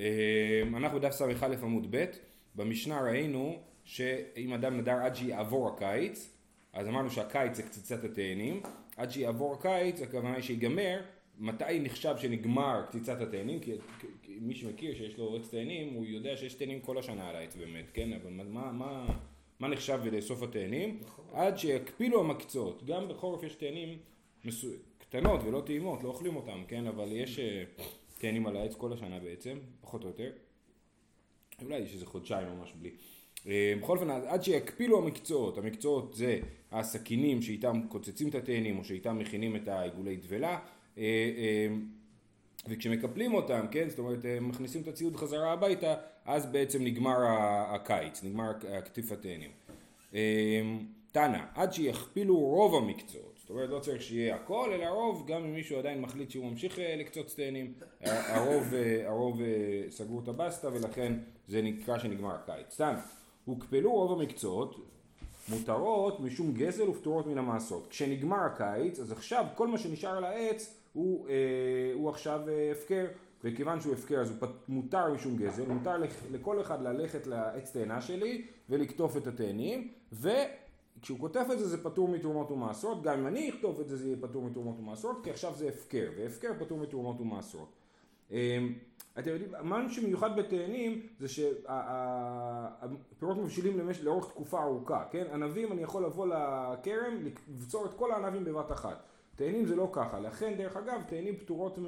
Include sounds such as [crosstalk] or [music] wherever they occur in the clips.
אה, אנחנו בדף ס"א עמוד ב', במשנה ראינו שאם אדם נדר עד שיעבור הקיץ, אז אמרנו שהקיץ זה קציצת התאנים, עד שיעבור הקיץ הכוונה היא שיגמר, מתי נחשב שנגמר קציצת התאנים, כי, כי מי שמכיר שיש לו עץ תאנים הוא יודע שיש תאנים כל השנה על העץ באמת, כן, אבל מה, מה, מה נחשב לסוף התאנים? עד שיקפילו המקצות, גם בחורף יש תאנים מסו... קטנות ולא טעימות, לא אוכלים אותם, כן, אבל יש תאנים על העץ כל השנה בעצם, פחות או יותר, אולי יש איזה חודשיים ממש בלי. אה, בכל אופן, עד שיקפילו המקצועות, המקצועות זה הסכינים שאיתם קוצצים את התאנים או שאיתם מכינים את העיגולי דבלה אה, אה, וכשמקפלים אותם, כן, זאת אומרת מכניסים את הציוד חזרה הביתה, אז בעצם נגמר הקיץ, נגמר קטיף התאנים. תנא, עד שיכפילו רוב המקצועות, זאת אומרת לא צריך שיהיה הכל, אלא רוב, גם אם מישהו עדיין מחליט שהוא ממשיך לקצוץ תאנים, הרוב, הרוב סגרו את הבסטה ולכן זה נקרא שנגמר הקיץ. תנא הוקפלו רוב המקצועות מותרות משום גזל ופטורות מן המעשות. כשנגמר הקיץ, אז עכשיו כל מה שנשאר על העץ הוא, אה, הוא עכשיו אה, הפקר, וכיוון שהוא הפקר אז הוא פת, מותר משום גזל, מותר לכל אחד ללכת לעץ תאנה שלי ולקטוף את התאנים, וכשהוא כותב את זה זה פטור מתרומות ומעשרות, גם אם אני אכתוב את זה זה יהיה פטור מתרומות ומעשרות, כי עכשיו זה הפקר, והפקר פטור מתרומות ומעשרות. אה, אתם יודעים, מה שמיוחד בתאנים זה שהפירות מבשילים למש... לאורך תקופה ארוכה, כן? ענבים אני יכול לבוא לכרם, לבצור את כל הענבים בבת אחת. תאנים זה לא ככה, לכן דרך אגב תאנים פטורות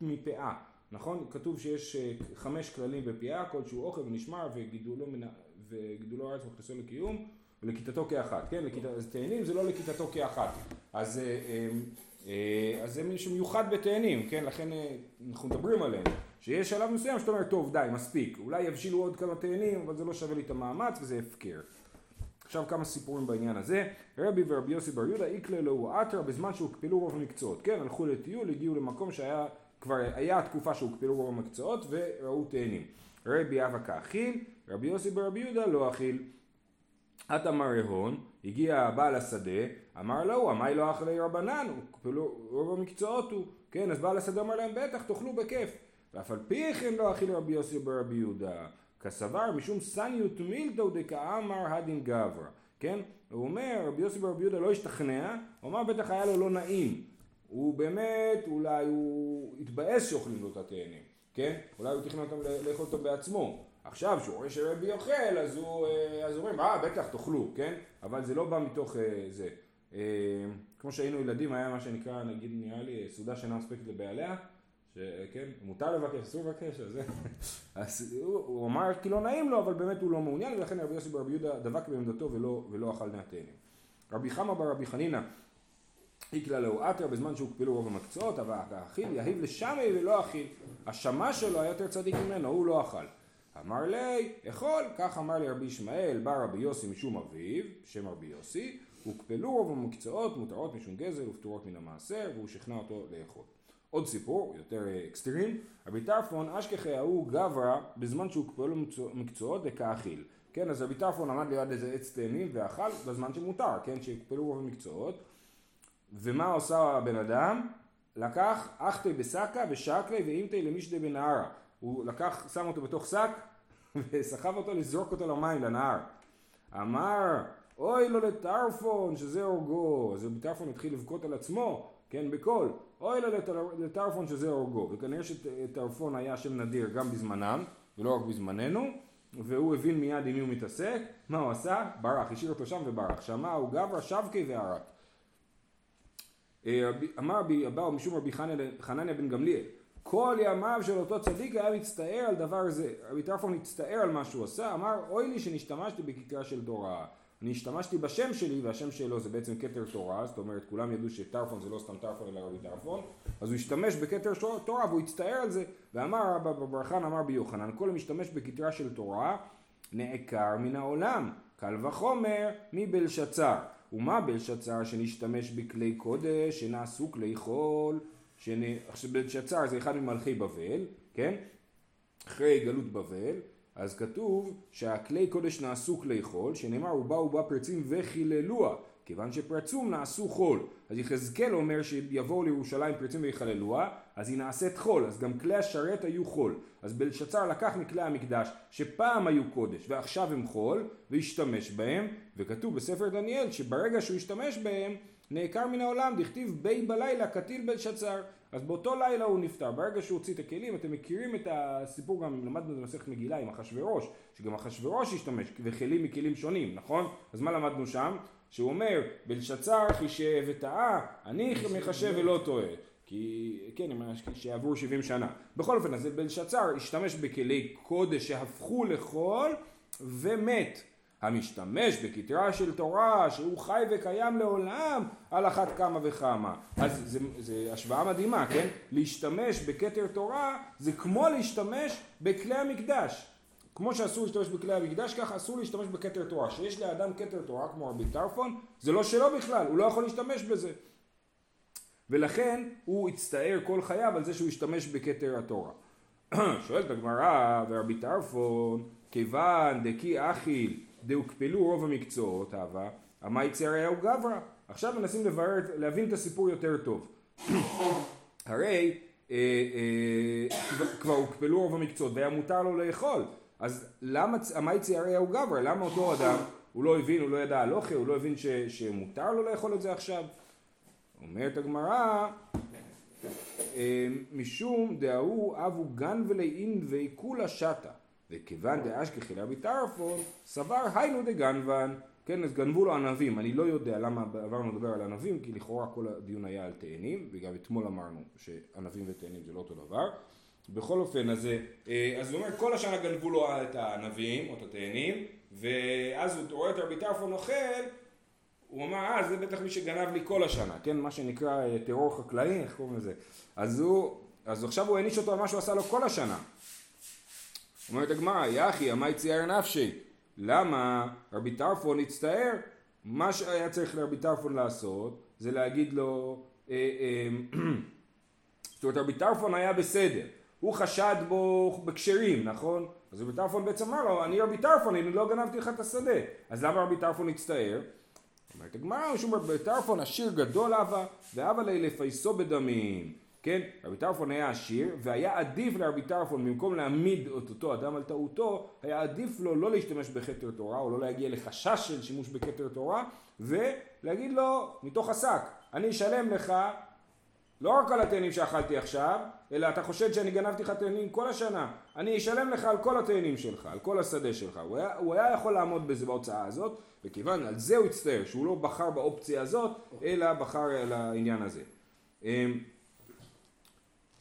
מפאה, נכון? כתוב שיש אה, חמש כללים בפאה, כלשהו אוכל ונשמר וגידולו, מנ... וגידולו הארץ וכניסו לקיום ולכיתתו כאחת, כן? לכית... אז תאנים זה לא לכיתתו כאחת. אז, אה, אה, אז זה מישהו מיוחד בתאנים, כן? לכן אנחנו מדברים עליהם. שיש שלב מסוים שאתה אומר, טוב די, מספיק, אולי יבשילו עוד כמה תאנים, אבל זה לא שווה לי את המאמץ וזה הפקר. עכשיו כמה סיפורים בעניין הזה. רבי ורבי יוסי בר יהודה איקלה לו עטרה בזמן שהוקפלו רוב המקצועות. כן, הלכו לטיול, הגיעו למקום שהיה, כבר היה התקופה שהוקפלו רוב המקצועות וראו תאנים. רבי אבא כאכיל, רבי יוסי ברבי יהודה לא אכיל. את אמר ההון, הגיע בעל השדה, אמר לו, עמי לא אכלי רבנן, הוקפלו רוב המקצועות הוא. כן, אז בעל השדה אמר להם, בטח, תאכלו בכיף. ואף על פי כן לא אכיל רבי יוסי ברבי יהודה, כסבר משום סניות מילתו דקאמר הדין גברא, כן? הוא אומר, רבי יוסי ברבי יהודה לא השתכנע, הוא אמר בטח היה לו לא נעים, הוא באמת, אולי הוא התבאס שאוכלים לו את התאנים, כן? אולי הוא תכנן אותם לאכול אותו בעצמו. עכשיו, כשהוא רואה שרבי אוכל, אז הוא, אה, אז אומרים, אה, בטח, תאכלו, כן? אבל זה לא בא מתוך אה, זה. אה, כמו שהיינו ילדים, היה מה שנקרא, נגיד, נראה לי, סעודה שאינה מספקת לבעליה, שכן, מותר לבקש, אסור לבקש, [laughs] אז, הוא, הוא אמר כי לא נעים לו, אבל באמת הוא לא מעוניין, ולכן רבי יוסי ברבי יהודה דבק בעמדתו ולא, ולא אכל מהתאנים. רבי חמא בר רבי חנינא איקלה לאו עטר בזמן שהוקפלו רוב המקצועות, אבל האכיל יהיב לשמי ולא אכיל. השמה שלו היה יותר צדיק ממנו, הוא לא אכל. אמר לי, אכול, כך אמר לי רבי ישמעאל, בא רבי יוסי משום אביו, שם רבי יוסי, הוקפלו רוב המקצועות, מותרות משום גזל ופטורות מן המעשר, והוא שכנע אותו לאכול. עוד סיפור, יותר אה, אקסטרים, רבי טרפון אשכחי ההוא גברא בזמן שהוקפאו מקצועות דכאכיל. כן, אז רבי טרפון עמד ליד איזה עץ תאנים ואכל בזמן שמותר, כן, שהוקפלו רוב המקצועות. ומה עושה הבן אדם? לקח אחתי בשקה ושקלי ואימתי למישדי בנהרה. הוא לקח, שם אותו בתוך שק [laughs] וסחב אותו לזרוק אותו למים, לנהר. אמר, אוי לו לטרפון שזה הורגו. אז טרפון התחיל לבכות על עצמו, כן, בקול. אוי לו לטרפון שזה הורגו, וכנראה שטרפון היה שם נדיר גם בזמנם, ולא רק בזמננו, והוא הבין מיד עם מי הוא מתעסק, מה הוא עשה? ברח, השאיר אותו שם וברח. שמע הוא גברא שבקי וערק. אה, אמר רבי אבאו משום רבי חנניה בן גמליאל, כל ימיו של אותו צדיק היה מצטער על דבר זה. רבי טרפון הצטער על מה שהוא עשה, אמר אוי לי שנשתמשתי בכיכר של תורה. אני השתמשתי בשם שלי והשם שלו זה בעצם כתר תורה, זאת אומרת כולם ידעו שטרפון זה לא סתם טרפון אלא רבי טרפון, אז הוא השתמש בכתר תורה והוא הצטער על זה, ואמר רבא ברחן אמר ביוחנן, כל המשתמש בכתרה של תורה נעקר מן העולם, קל וחומר מבלשצר. ומה בלשצר שנשתמש בכלי קודש שנעשו כלי חול, שנ... בלשצר זה אחד ממלכי בבל, כן? אחרי גלות בבל, אז כתוב שהכלי קודש נעשו כלי חול, שנאמר ובאו בה פרצים וחיללוה, כיוון שפרצום נעשו חול. אז יחזקאל אומר שיבואו לירושלים פרצים ויחללוה, אז היא נעשית חול, אז גם כלי השרת היו חול. אז בלשצר לקח מכלי המקדש, שפעם היו קודש ועכשיו הם חול, והשתמש בהם, וכתוב בספר דניאל שברגע שהוא השתמש בהם, נעקר מן העולם, דכתיב בי בלילה קטיל בלשצר. אז באותו לילה הוא נפטר. ברגע שהוא הוציא את הכלים, אתם מכירים את הסיפור, גם למדנו במסכת מגילה עם אחשורוש, שגם אחשורוש השתמש, וכלים מכלים שונים, נכון? אז מה למדנו שם? שהוא אומר, בלשצר חישב וטעה, אני מחשב ולא טועה. כי, כן, שעברו 70 שנה. בכל אופן, אז בלשצר השתמש בכלי קודש שהפכו לחול ומת. המשתמש בכתרה של תורה שהוא חי וקיים לעולם על אחת כמה וכמה. אז זה, זה השוואה מדהימה, כן? להשתמש בכתר תורה זה כמו להשתמש בכלי המקדש. כמו שאסור להשתמש בכלי המקדש, ככה אסור להשתמש בכתר תורה. שיש לאדם כתר תורה כמו רבי טרפון, זה לא שלו בכלל, הוא לא יכול להשתמש בזה. ולכן הוא הצטער כל חייו על זה שהוא השתמש בכתר התורה. [clears throat] שואלת הגמרא, ורבי טרפון, כיוון דקי אכיל דהוקפלו רוב המקצועות, אהבה, המאי צעריהו גברא. עכשיו מנסים לברר, להבין את הסיפור יותר טוב. [coughs] הרי אה, אה, כבר הוקפלו רוב המקצועות והיה מותר לו לאכול. אז למה המאי צעריהו גברא? למה אותו אדם, הוא לא הבין, הוא לא ידע הלוכה, הוא לא הבין ש, שמותר לו לאכול את זה עכשיו? אומרת הגמרא, אה, משום דההוא אבו גן ולאין ואיכולה שתה. וכיוון דאשכחי רבי טרפון, סבר היינו דגנבן. כן, אז גנבו לו ענבים. אני לא יודע למה עברנו לדבר על ענבים, כי לכאורה כל הדיון היה על תאנים, וגם אתמול אמרנו שענבים ותאנים זה לא אותו דבר. בכל אופן, אז, אה, אז הוא אומר, כל השנה גנבו לו את הענבים, או את התאנים, ואז הוא רואה את רבי טרפון אוכל, הוא אמר, אה, זה בטח מי שגנב לי כל השנה, כן, מה שנקרא אה, טרור חקלאי, איך קוראים לזה? אז הוא, אז עכשיו הוא העניש אותו על מה שהוא עשה לו כל השנה. אומרת הגמרא, יחי, אמי צייר נפשי. למה רבי טרפון הצטער? מה שהיה צריך לרבי טרפון לעשות, זה להגיד לו, אה, אה, [clears throat] זאת אומרת רבי טרפון היה בסדר, הוא חשד בו בכשרים, נכון? אז רבי טרפון בעצם אמר לו, אני רבי טרפון, אני לא גנבתי לך את השדה. אז למה רבי טרפון הצטער? אומרת הגמרא, משום רבי טרפון עשיר גדול אבה, ואבה לי לפייסו בדמים. כן? רבי טרפון היה עשיר, והיה עדיף לרבי טרפון, במקום להעמיד את אותו אדם על טעותו, היה עדיף לו לא להשתמש בכתר תורה, או לא להגיע לחשש של שימוש בכתר תורה, ולהגיד לו, מתוך השק, אני אשלם לך לא רק על התאנים שאכלתי עכשיו, אלא אתה חושד שאני גנבתי לך תאנים כל השנה, אני אשלם לך על כל התאנים שלך, על כל השדה שלך. הוא היה, הוא היה יכול לעמוד בזה בהוצאה הזאת, וכיוון על זה הוא הצטער, שהוא לא בחר באופציה הזאת, אלא בחר על העניין הזה.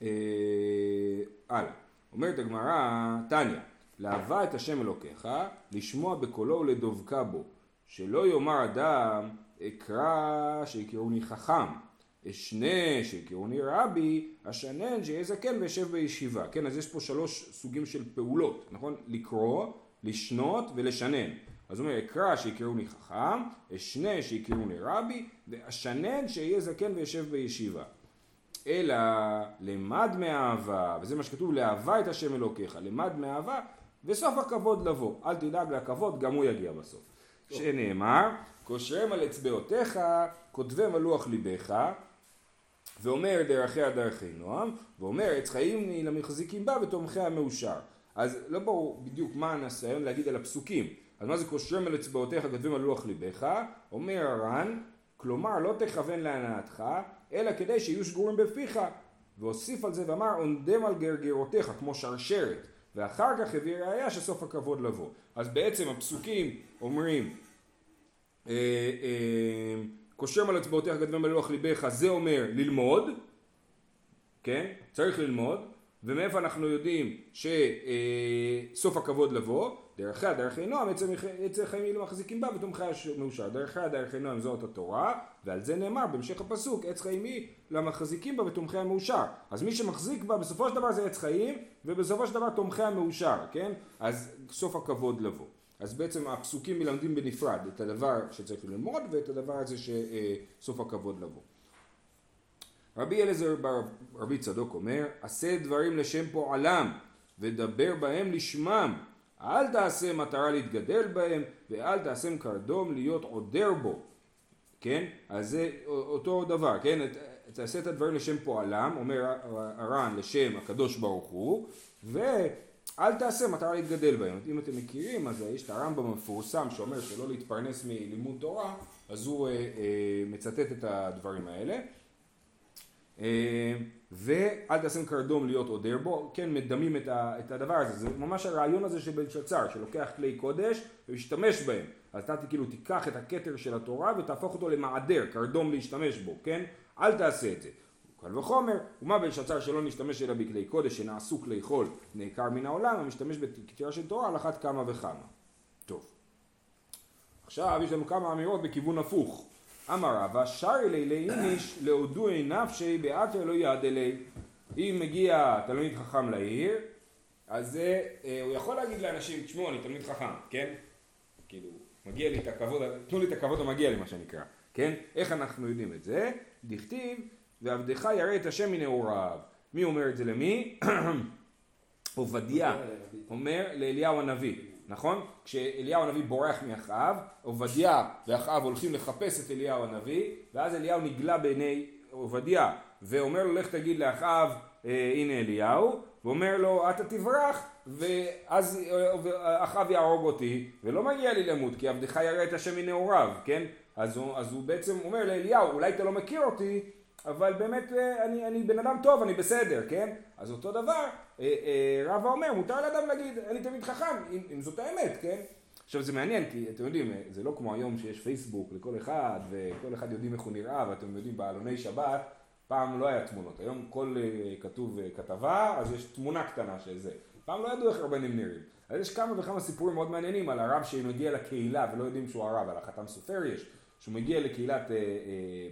אה, הלאה. אומרת הגמרא, תניא, לאהבה את השם אלוקיך, לשמוע בקולו ולדבקה בו, שלא יאמר אדם, אקרא שיקראוני חכם, אשנה שיקראוני רבי, אשנן שיהיה זקן וישב בישיבה. כן, אז יש פה שלוש סוגים של פעולות, נכון? לקרוא, לשנות ולשנן. אז הוא אומר, אקרא שיקראוני חכם, אשנה שיקראוני רבי, ואשנן שיהיה זקן וישב בישיבה. אלא למד מאהבה, וזה מה שכתוב, לאהבה את השם אלוקיך, למד מאהבה, וסוף הכבוד לבוא. אל תדאג לכבוד, גם הוא יגיע בסוף. שנאמר, קושרם על אצבעותיך, כותבם על לוח ליבך, ואומר דרכיה דרכי נועם, ואומר עץ חיים למחזיקים בה ותומכי המאושר. אז לא ברור בדיוק מה הניסיון להגיד על הפסוקים. אז מה זה קושרם על אצבעותיך, כותבם על לוח ליבך? אומר הר"ן, כלומר לא תכוון להנאתך, אלא כדי שיהיו שגורים בפיך. והוסיף על זה ואמר, עונדם על גרגרותיך, כמו שרשרת. ואחר כך הביא ראיה שסוף הכבוד לבוא. אז בעצם הפסוקים אומרים, אה, אה, קושרם על אצבעותיך כתבם בלוח ליבך, זה אומר ללמוד, כן? צריך ללמוד. ומאיפה אנחנו יודעים שסוף הכבוד לבוא? דרכיה דרכי נועם עצי חיים אלו מחזיקים בה ותומכיה מאושר. דרכיה דרכי נועם זאת התורה ועל זה נאמר בהמשך הפסוק עץ חיים היא למחזיקים בה ותומכיה מאושר. אז מי שמחזיק בה בסופו של דבר זה עץ חיים ובסופו של דבר תומכיה מאושר, כן? אז סוף הכבוד לבוא. אז בעצם הפסוקים מלמדים בנפרד את הדבר שצריך ללמוד ואת הדבר הזה שסוף הכבוד לבוא. רבי אליעזר רבי צדוק אומר, עשה דברים לשם פועלם ודבר בהם לשמם, אל תעשה מטרה להתגדל בהם ואל תעשם קרדום להיות עודר בו. כן? אז זה אותו דבר, כן? תעשה את הדברים לשם פועלם, אומר הר"ן לשם הקדוש ברוך הוא, ואל תעשה מטרה להתגדל בהם. אם אתם מכירים, אז יש את הרמב"ם המפורסם שאומר שלא להתפרנס מלימוד תורה, אז הוא אה, אה, מצטט את הדברים האלה. אה, ואל תשם קרדום להיות עודר בו, כן מדמים את, ה, את הדבר הזה, זה ממש הרעיון הזה של בלשצר, שלוקח כלי קודש ומשתמש בהם, אז אתה כאילו תיקח את הכתר של התורה ותהפוך אותו למעדר, קרדום להשתמש בו, כן? אל תעשה את זה. קל וחומר, ומה בלשצר שלא נשתמש אלא בכלי קודש שנעשו כלי חול נעקר מן העולם, המשתמש בכתירה של תורה על אחת כמה וכמה. טוב. עכשיו יש לנו כמה אמירות בכיוון הפוך. אמר רבא, שרי לילי איניש להודוי נפשי באתר לא יעד אלי. אם מגיע תלמיד חכם לעיר, אז אה, הוא יכול להגיד לאנשים, תשמעו אני תלמיד חכם, כן? כאילו, מגיע לי את הכבוד, תנו לי את הכבוד המגיע לי מה שנקרא, כן? איך אנחנו יודעים את זה? דכתיב, ועבדך ירא את השם מנעוריו. מי אומר את זה למי? [clears throat] עובדיה אומר לאליהו הנביא. נכון? כשאליהו הנביא בורח מאחאב, עובדיה ואחאב הולכים לחפש את אליהו הנביא, ואז אליהו נגלה בעיני עובדיה, ואומר לו לך תגיד לאחאב אה, הנה אליהו, ואומר לו אתה תברח, ואז אה, אחאב יהרוג אותי, ולא מגיע לי למות, כי עבדך ירא את השם מנעוריו, כן? אז הוא, אז הוא בעצם אומר לאליהו, אולי אתה לא מכיר אותי, אבל באמת אה, אני, אני בן אדם טוב, אני בסדר, כן? אז אותו דבר, אה, אה, רבא אומר, מותר לאדם להגיד, אני תמיד חכם, אם, אם זאת האמת, כן? עכשיו זה מעניין, כי אתם יודעים, זה לא כמו היום שיש פייסבוק לכל אחד, וכל אחד יודעים איך הוא נראה, ואתם יודעים, בעלוני שבת, פעם לא היה תמונות, היום כל כתוב כתבה, אז יש תמונה קטנה של זה. פעם לא ידעו איך רבנים נראים. אז יש כמה וכמה סיפורים מאוד מעניינים על הרב שמגיע לקהילה ולא יודעים שהוא הרב, על החתם סופר יש. שהוא מגיע לקהילת אה, אה,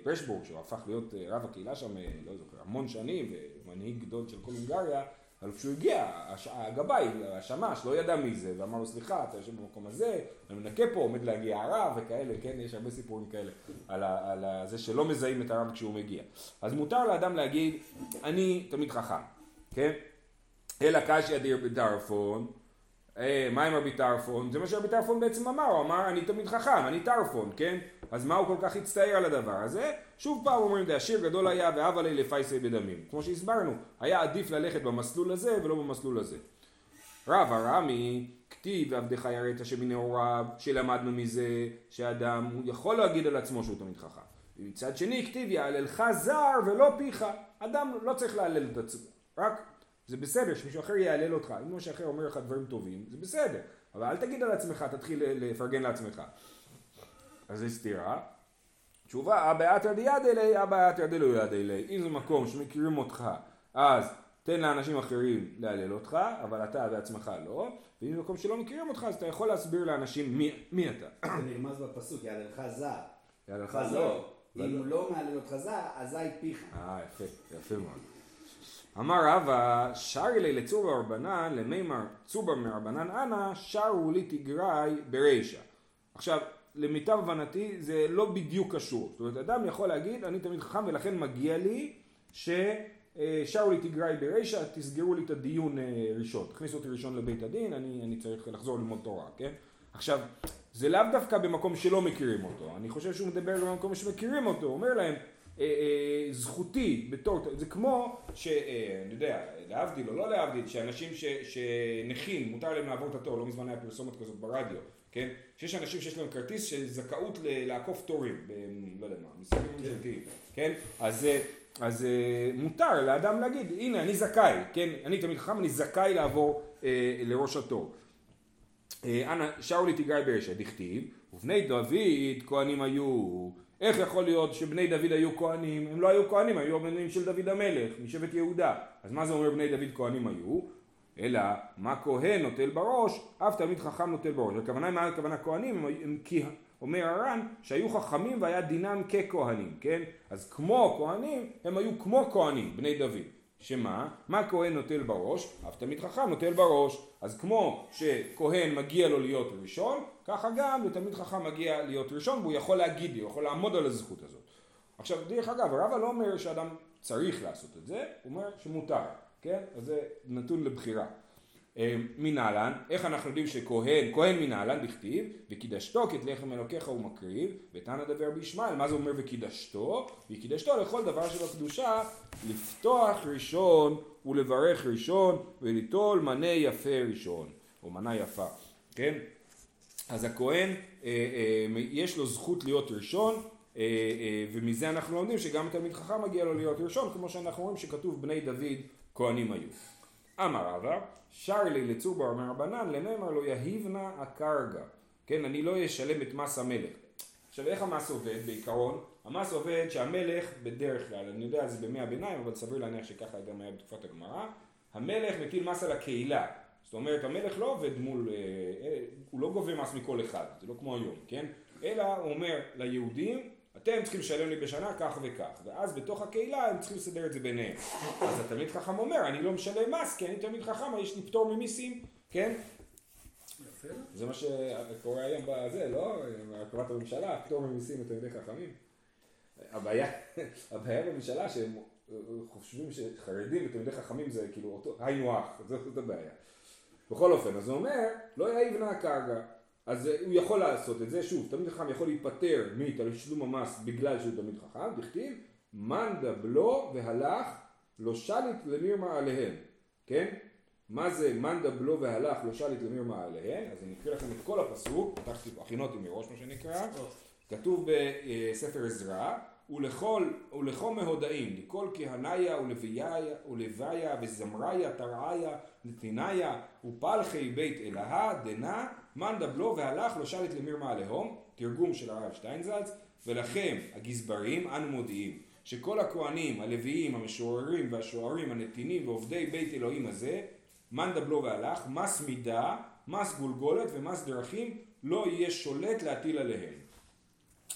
פרשבורג, שהוא הפך להיות אה, רב הקהילה שם, לא זוכר, המון שנים, ומנהיג גדול של כל הונגריה, אבל כשהוא הגיע, הגבאי, השמש, לא ידע מי זה, ואמר לו סליחה, אתה יושב במקום הזה, אני מנקה פה, עומד להגיע הרב וכאלה, כן, יש הרבה סיפורים כאלה על, ה, על זה שלא מזהים את הרב כשהוא מגיע. אז מותר לאדם להגיד, אני תמיד חכם, כן? אלא קשיא דיר בדרפון, מה עם רבי טרפון? זה מה שרבי טרפון בעצם אמר, הוא אמר אני תמיד חכם, אני טרפון, כן? אז מה הוא כל כך הצטער על הדבר הזה? שוב פעם אומרים, דעשיר גדול היה והבה לי לפייסי בדמים. כמו שהסברנו, היה עדיף ללכת במסלול הזה ולא במסלול הזה. רב הרמי, כתיב ועבדך יראת שמנעוריו, שלמדנו מזה שאדם הוא יכול להגיד על עצמו שהוא תמיד חכם. ומצד שני כתיב יעללך זר ולא פיך. אדם לא צריך להלל את עצמו, רק זה בסדר שמישהו אחר יעלל אותך, אם מישהו אחר אומר לך דברים טובים, זה בסדר, אבל אל תגיד על עצמך, תתחיל לפרגן לעצמך. אז זה סתירה. תשובה, אלי, אבא אתר דלא יד אלי. אם זה מקום שמכירים אותך, אז תן לאנשים אחרים להלל אותך, אבל אתה בעצמך לא. ואם זה מקום שלא מכירים אותך, אז אתה יכול להסביר לאנשים מי, מי אתה. [coughs] זה נרמז בפסוק, יעללך זר. יעללך זר. אם הוא לא מעלל אותך זר, אזי פיך. אה, יפה, יפה מאוד. אמר רבא, שרי לי לצובר רבנן, למימר צובר מרבנן אנא, שרו לי תגרי ברישא. עכשיו, למיטב הבנתי זה לא בדיוק קשור. זאת אומרת, אדם יכול להגיד, אני תמיד חכם ולכן מגיע לי ששאו לי תגרי ברישא, תסגרו לי את הדיון אה, ראשון. תכניסו אותי ראשון לבית הדין, אני, אני צריך לחזור ללמוד תורה, כן? עכשיו, זה לאו דווקא במקום שלא מכירים אותו. אני חושב שהוא מדבר במקום שמכירים אותו. הוא אומר להם, אה, אה, זכותי בתור, זה כמו שאני יודע, להבדיל או לא להבדיל, שאנשים ש, שנכים, מותר להם לעבור את התור, לא מזמן היה פרסומת כזאת ברדיו. כן? שיש אנשים שיש להם כרטיס של זכאות לעקוף תורים, ב, לא יודע מה, משרדים כן. ממשלתיים, כן? אז, אה, אז אה, מותר לאדם להגיד, הנה אני זכאי, כן? אני תמיד חכם, אני זכאי לעבור אה, לראש התור. אה, אנא שאולי תיגר ברשע, דכתיב, ובני דוד כהנים היו. איך יכול להיות שבני דוד היו כהנים? הם לא היו כהנים, היו הבנים של דוד המלך, משבט יהודה. אז מה זה אומר בני דוד כהנים היו? אלא מה כהן נוטל בראש, אף תלמיד חכם נוטל בראש. הכוונה, מה הכוונה כהנים? הם, כי אומר הר"ן שהיו חכמים והיה דינם ככהנים, כן? אז כמו כהנים, הם היו כמו כהנים, בני דוד. שמה? מה כהן נוטל בראש? אף תלמיד חכם נוטל בראש. אז כמו שכהן מגיע לו להיות ראשון, ככה גם לתלמיד חכם מגיע להיות ראשון והוא יכול להגיד לי, הוא יכול לעמוד על הזכות הזאת. עכשיו, דרך אגב, הרב לא אומר שאדם צריך לעשות את זה, הוא אומר שמותר. כן? אז זה נתון לבחירה. אה, מנהלן, איך אנחנו יודעים שכהן, כהן מנהלן בכתיב, וקידשתו כי את לחם אלוקיך הוא מקריב, ותנא דבר בישמעאל, מה זה אומר וקידשתו? וקידשתו לכל דבר שבקדושה, לפתוח ראשון ולברך ראשון, וליטול מנה יפה ראשון, או מנה יפה, כן? אז הכהן, אה, אה, יש לו זכות להיות ראשון, אה, אה, ומזה אנחנו לומדים שגם תלמיד חכם מגיע לו להיות ראשון, כמו שאנחנו רואים שכתוב בני דוד כהנים היו. אמר רבא, שר לי לצובר מרבנן, לממר לא יהיבנה הקרגה. כן, אני לא אשלם את מס המלך. עכשיו איך המס עובד בעיקרון? המס עובד שהמלך בדרך כלל, אני יודע זה בימי הביניים, אבל סביר להניח שככה גם היה בתקופת הגמרא, המלך מטיל מס על הקהילה. זאת אומרת המלך לא עובד מול, אה, אה, הוא לא גובה מס מכל אחד, זה לא כמו היום, כן? אלא הוא אומר ליהודים אתם צריכים לשלם לי בשנה כך וכך, ואז בתוך הקהילה הם צריכים לסדר את זה ביניהם. אז התלמיד חכם אומר, אני לא משלם מס, כי אני תלמיד חכם, יש לי פטור ממיסים, כן? זה מה שקורה היום בזה, לא? הקמת הממשלה, פטור ממיסים לתלמידי חכמים. הבעיה, הבעיה בממשלה שהם חושבים שחרדים ותלמידי חכמים זה כאילו אותו, היינו הך, זאת הבעיה. בכל אופן, אז הוא אומר, לא יעיב נא הקרגה. אז הוא יכול לעשות את זה, שוב, תלמיד חכם יכול להיפטר מתשלום המס בגלל שהוא תלמיד חכם, דכתיב, מאן דבלו והלך לא שליט למרמה עליהם, כן? מה זה מאן דבלו והלך לא שליט למרמה עליהם? אז אני אקריא לכם את כל הפסוק, פתחתי הכינותי מראש מה שנקרא, כתוב בספר עזרא, ולכל, ולכל מהודאים, לכל כהניה ולוויה וזמריה תרעיה נתיניה ופלחי בית אלהה דנה מאן דבלו והלך לא שליט למרמה עליהום, תרגום של הרב שטיינזלץ, ולכם הגזברים אנו מודיעים שכל הכהנים, הלוויים, המשוררים והשוערים, הנתינים ועובדי בית אלוהים הזה, מאן דבלו והלך, מס מידה, מס גולגולת ומס דרכים לא יהיה שולט להטיל עליהם.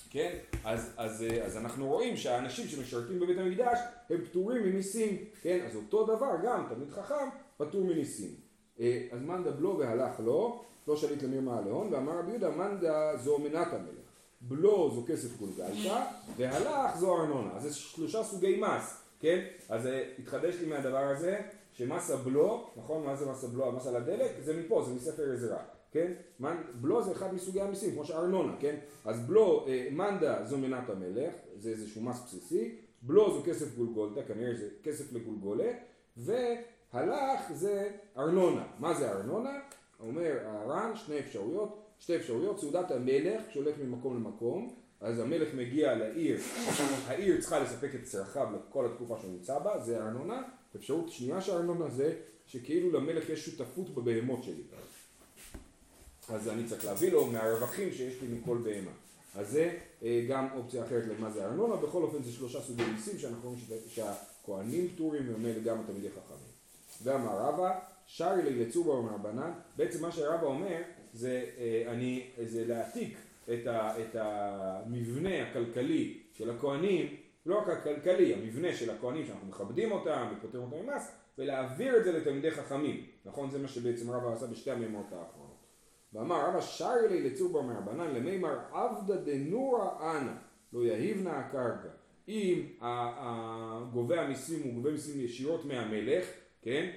כן? אז, אז, אז אנחנו רואים שהאנשים שמשרתים בבית המקדש הם פטורים ממיסים, כן? אז אותו דבר גם תלמיד חכם פטור מניסים. אה, אז מאן דבלו והלך לו, לא שליט למרמה להון, ואמר רבי יהודה מאן זו מנת המלך. בלו זו כסף גולגלתא, והלך זו ארנונה. אז יש שלושה סוגי מס, כן? אז אה, התחדש לי מהדבר הזה, שמס הבלו, נכון? מה זה מס הבלו? המס על הדלק? זה מפה, זה מספר עזרא. כן? בלו זה אחד מסוגי המיסים, כמו שארנונה, כן? אז בלו, אה, מנדה זו מנת המלך, זה איזשהו מס בסיסי, בלו זו כסף גולגולתא, כנראה זה כסף לגולגולת, והלך זה ארנונה. מה זה ארנונה? אומר הר"ן שני אפשרויות, שתי אפשרויות, סעודת המלך שהולך ממקום למקום, אז המלך מגיע לעיר, [laughs] העיר צריכה לספק את צרכיו לכל התקופה שהוא נמצא בה, זה ארנונה. אפשרות שנייה של ארנונה זה שכאילו למלך יש שותפות בבהמות שלי. אז אני צריך להביא לו מהרווחים שיש לי מכל בהמה. אז זה אה, גם אופציה אחרת למה זה ארנונה, בכל אופן זה שלושה סוגי מיסים שאנחנו רואים שהכהנים פטורים וממילא גם התלמידי חכמים. ואמר רבא, שרי לי לצובה ומרבנן, בעצם מה שרבא אומר זה, אה, אני, זה להעתיק את, ה, את המבנה הכלכלי של הכהנים, לא רק הכלכלי, המבנה של הכהנים שאנחנו מכבדים אותם ופותרים אותם ממס, ולהעביר את זה לתלמידי חכמים, נכון? זה מה שבעצם רבא עשה בשתי המימות האחרונות. ואמר רבא שרי לי לצובה מרבנן למימר עבדא דנורא אנא לא יהיבנה הקרקע אם גובה המיסים הוא גובה מיסים ישירות מהמלך, כן?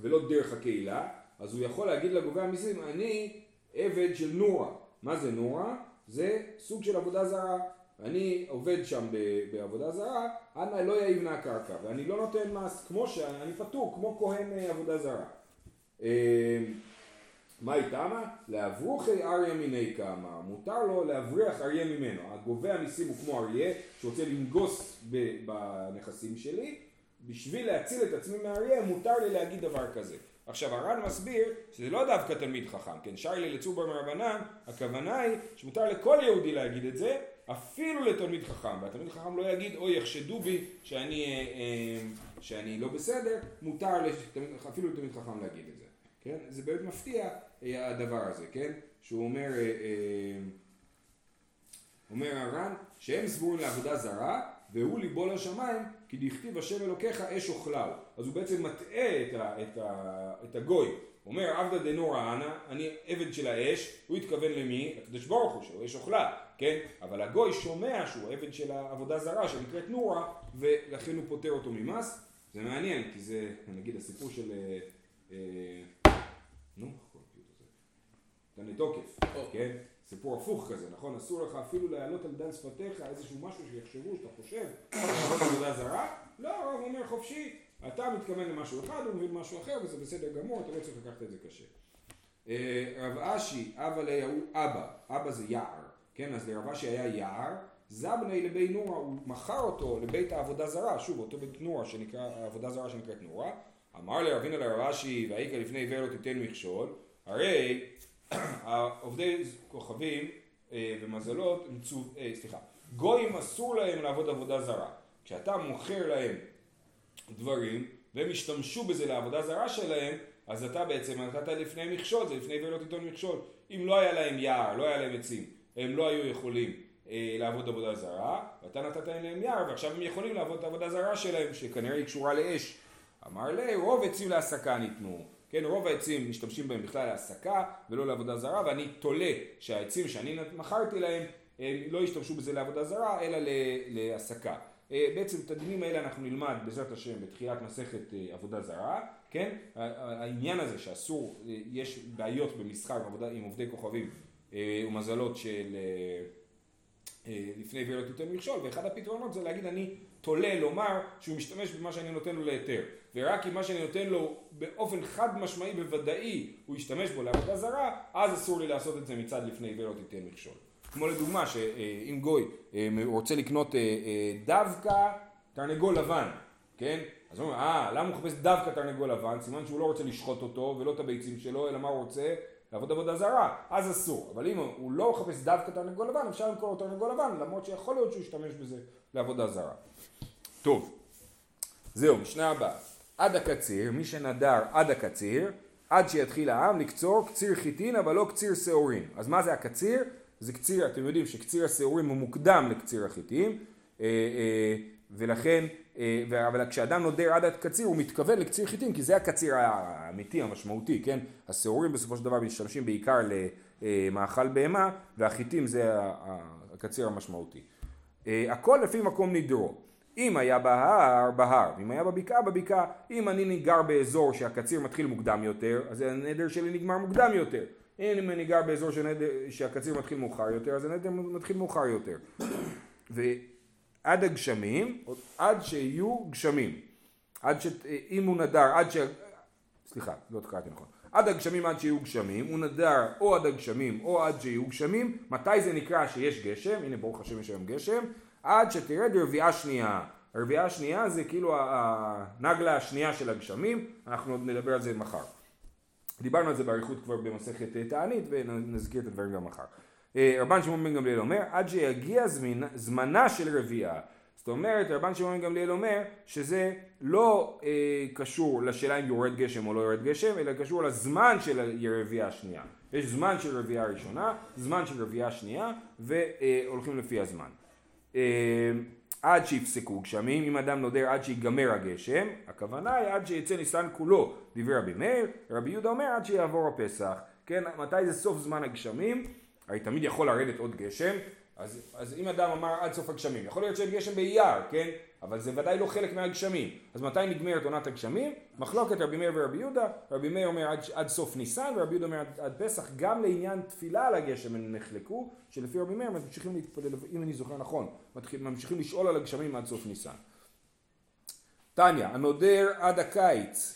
ולא דרך הקהילה, אז הוא יכול להגיד לגובה המיסים אני עבד של נורא. מה זה נורא? זה סוג של עבודה זרה. אני עובד שם בעבודה זרה, אנא לא יהיבנה הקרקע, ואני לא נותן מס, כמו שאני פטור, כמו כהן אה, עבודה זרה. אה, מה איתמה? לאברוכי אריה מיני כמה, מותר לו להבריח אריה ממנו. הגובה המיסים הוא כמו אריה שרוצה לנגוס בנכסים שלי, בשביל להציל את עצמי מאריה מותר לי להגיד דבר כזה. עכשיו הר"ן מסביר שזה לא דווקא תלמיד חכם, כן, שרלי לצובר מרבנן, הכוונה היא שמותר לכל יהודי להגיד את זה, אפילו לתלמיד חכם, והתלמיד חכם לא יגיד אוי יחשדו בי שאני, אה, אה, שאני לא בסדר, מותר אפילו לתלמיד חכם להגיד את זה. כן? זה באמת מפתיע אה, הדבר הזה, כן? שהוא אומר, אה, אה, אומר הר"ן, שהם סבורים לעבודה זרה, והוא ליבו לשמיים, כי דכתיב השם אלוקיך אש אוכליו. אז הוא בעצם מטעה את, ה, את, ה, את הגוי. הוא אומר עבדה דנורא אנא, אני עבד של האש, הוא התכוון למי? הקדוש ברוך הוא, שהוא אש אוכלה, כן? אבל הגוי שומע שהוא עבד של העבודה זרה שנקראת נורא, ולכן הוא פוטר אותו ממס. זה מעניין, כי זה, נגיד, הסיפור של... נו, תענה תוקף, כן? סיפור הפוך כזה, נכון? אסור לך אפילו להעלות על דל שפתיך איזשהו משהו שיחשבו שאתה חושב, לעבוד עבודה זרה? לא, הרב אומר חופשי, אתה מתכוון למשהו אחד, הוא מבין משהו אחר וזה בסדר גמור, אתה לא צריך לקחת את זה קשה. רב אשי, אבא ליהו אבא, אבא זה יער, כן? אז לרב אשי היה יער, זבני לבי נורה, הוא מכר אותו לבית העבודה זרה, שוב, אותו בית נורה שנקרא, העבודה זרה שנקראת נורה, אמר לרבינו לרב אשי, והאיכה לפני עיוור לא תיתן מכשול, הרי עובדי כוכבים אה, ומזלות, אה, סליחה, גויים אסור להם לעבוד עבודה זרה. כשאתה מוכר להם דברים והם השתמשו בזה לעבודה זרה שלהם, אז אתה בעצם נתת לפני מכשול, זה לפני עיוור לא תיתן מכשול. אם לא היה להם יער, לא היה להם עצים, הם לא היו יכולים אה, לעבוד עבודה זרה, ואתה נתת להם יער, ועכשיו הם יכולים לעבוד את העבודה זרה שלהם, שכנראה היא קשורה לאש. אמר לי, רוב עצים להסקה ניתנו. כן, רוב העצים משתמשים בהם בכלל להסקה ולא לעבודה זרה, ואני תולה שהעצים שאני מכרתי להם, הם לא ישתמשו בזה לעבודה זרה, אלא להסקה. אה, בעצם את הדינים האלה אנחנו נלמד בעזרת השם בתחילת מסכת אה, עבודה זרה, כן? העניין הזה שאסור, אה, יש בעיות במסחר עם, עובדי כוכבים ומזלות של לפני ולא תיתן מכשול, ואחד הפתרונות זה להגיד אני תולה לומר שהוא משתמש במה שאני נותן לו להיתר. ורק אם מה שאני נותן לו באופן חד משמעי בוודאי הוא ישתמש בו לעבודה זרה, אז אסור לי לעשות את זה מצד לפני ולא תיתן מכשול. כמו לדוגמה שאם גוי אה, רוצה לקנות אה, אה, דווקא תרנגול לבן, כן? אז הוא אומר, אה, למה הוא מחפש דווקא תרנגול לבן? סימן שהוא לא רוצה לשחוט אותו ולא את הביצים שלו, אלא מה הוא רוצה? לעבוד עבודה זרה, אז אסור. אבל אם הוא לא מחפש דווקא תרנגול לבן, אפשר למכור לו תרנגול לבן, למרות שיכול להיות שהוא ישתמש בזה לעבודה זרה. טוב, זהו, משנה הבאה. עד הקציר, מי שנדר עד הקציר, עד שיתחיל העם לקצור קציר חיטין אבל לא קציר שעורים. אז מה זה הקציר? זה קציר, אתם יודעים שקציר השעורים הוא מוקדם לקציר החיטים, אה, אה, ולכן, אה, אבל כשאדם נודר עד הקציר הוא מתכוון לקציר חיטים כי זה הקציר האמיתי, המשמעותי, כן? השעורים בסופו של דבר משתמשים בעיקר למאכל בהמה והחיטים זה הקציר המשמעותי. הכל לפי מקום נדרו. אם היה בהר, בהר, ואם היה בבקעה, בבקעה. אם אני גר באזור שהקציר מתחיל מוקדם יותר, אז הנדר שלי נגמר מוקדם יותר. אם אני גר באזור שנדר, שהקציר מתחיל מאוחר יותר, אז הנדר מתחיל מאוחר יותר. ועד הגשמים, עד שיהיו גשמים. עד ש... אם הוא נדר, עד ש... סליחה, לא קראתי נכון. עד הגשמים עד שיהיו גשמים, הוא נדר או עד הגשמים או עד שיהיו גשמים, מתי זה נקרא שיש גשם, הנה ברוך השם יש היום גשם, עד שתרד רביעה שנייה. הרביעה השנייה זה כאילו הנגלה השנייה של הגשמים, אנחנו עוד נדבר על זה מחר. דיברנו על זה באריכות כבר במסכת תענית ונזכיר את הדברים גם מחר. אה, רבן שמעון בן גמליאל אומר, עד שיגיע זמנה של רביעה. זאת אומרת, רבן שמעון בן גמליאל אומר שזה לא אה, קשור לשאלה אם יורד גשם או לא יורד גשם, אלא קשור לזמן של הרביעה השנייה. יש זמן של רביעה ראשונה, זמן של רביעה שנייה, והולכים לפי הזמן. אה, עד שיפסקו גשמים, אם אדם נודר עד שיגמר הגשם, הכוונה היא עד שיצא ניסן כולו, דברי רבי מאיר, רבי יהודה אומר עד שיעבור הפסח, כן, מתי זה סוף זמן הגשמים, הרי תמיד יכול לרדת עוד גשם, אז, אז אם אדם אמר עד סוף הגשמים, יכול להיות שיש גשם באייר, כן? אבל זה ודאי לא חלק מהגשמים. אז מתי נגמרת עונת הגשמים? מחלוקת רבי מאיר ורבי יהודה, רבי מאיר אומר עד, עד סוף ניסן ורבי יהודה אומר עד, עד פסח, גם לעניין תפילה על הגשם הם נחלקו, שלפי רבי מאיר ממשיכים להתפלל, אם אני זוכר נכון, ממשיכים לשאול על הגשמים עד סוף ניסן. טניה, הנודר עד הקיץ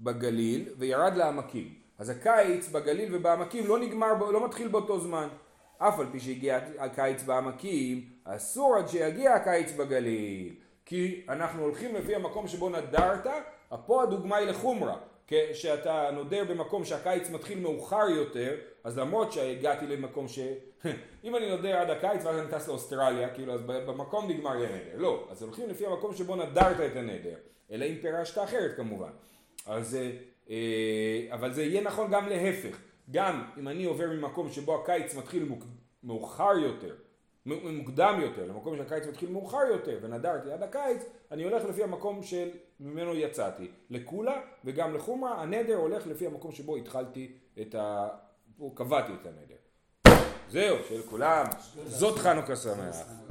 בגליל וירד לעמקים. אז הקיץ בגליל ובעמקים לא נגמר, לא מתחיל באותו זמן. אף על פי שהגיע הקיץ בעמקים, אסור עד שיגיע הקיץ בגליל. כי אנחנו הולכים לפי המקום שבו נדרת, פה הדוגמה היא לחומרה. כשאתה נודר במקום שהקיץ מתחיל מאוחר יותר, אז למרות שהגעתי למקום ש... [laughs] אם אני נודר עד הקיץ ואז אני טס לאוסטרליה, כאילו אז במקום נגמר לי הנדר. לא, אז הולכים לפי המקום שבו נדרת את הנדר. אלא אם פירשת אחרת כמובן. אז, אה, אבל זה יהיה נכון גם להפך. גם אם אני עובר ממקום שבו הקיץ מתחיל מאוחר יותר, מוקדם יותר, למקום שהקיץ מתחיל מאוחר יותר, ונדרתי עד הקיץ, אני הולך לפי המקום של ממנו יצאתי. לקולה וגם לחומרה, הנדר הולך לפי המקום שבו התחלתי את ה... קבעתי את הנדר. זהו, של כולם. זאת חנוכה שמח.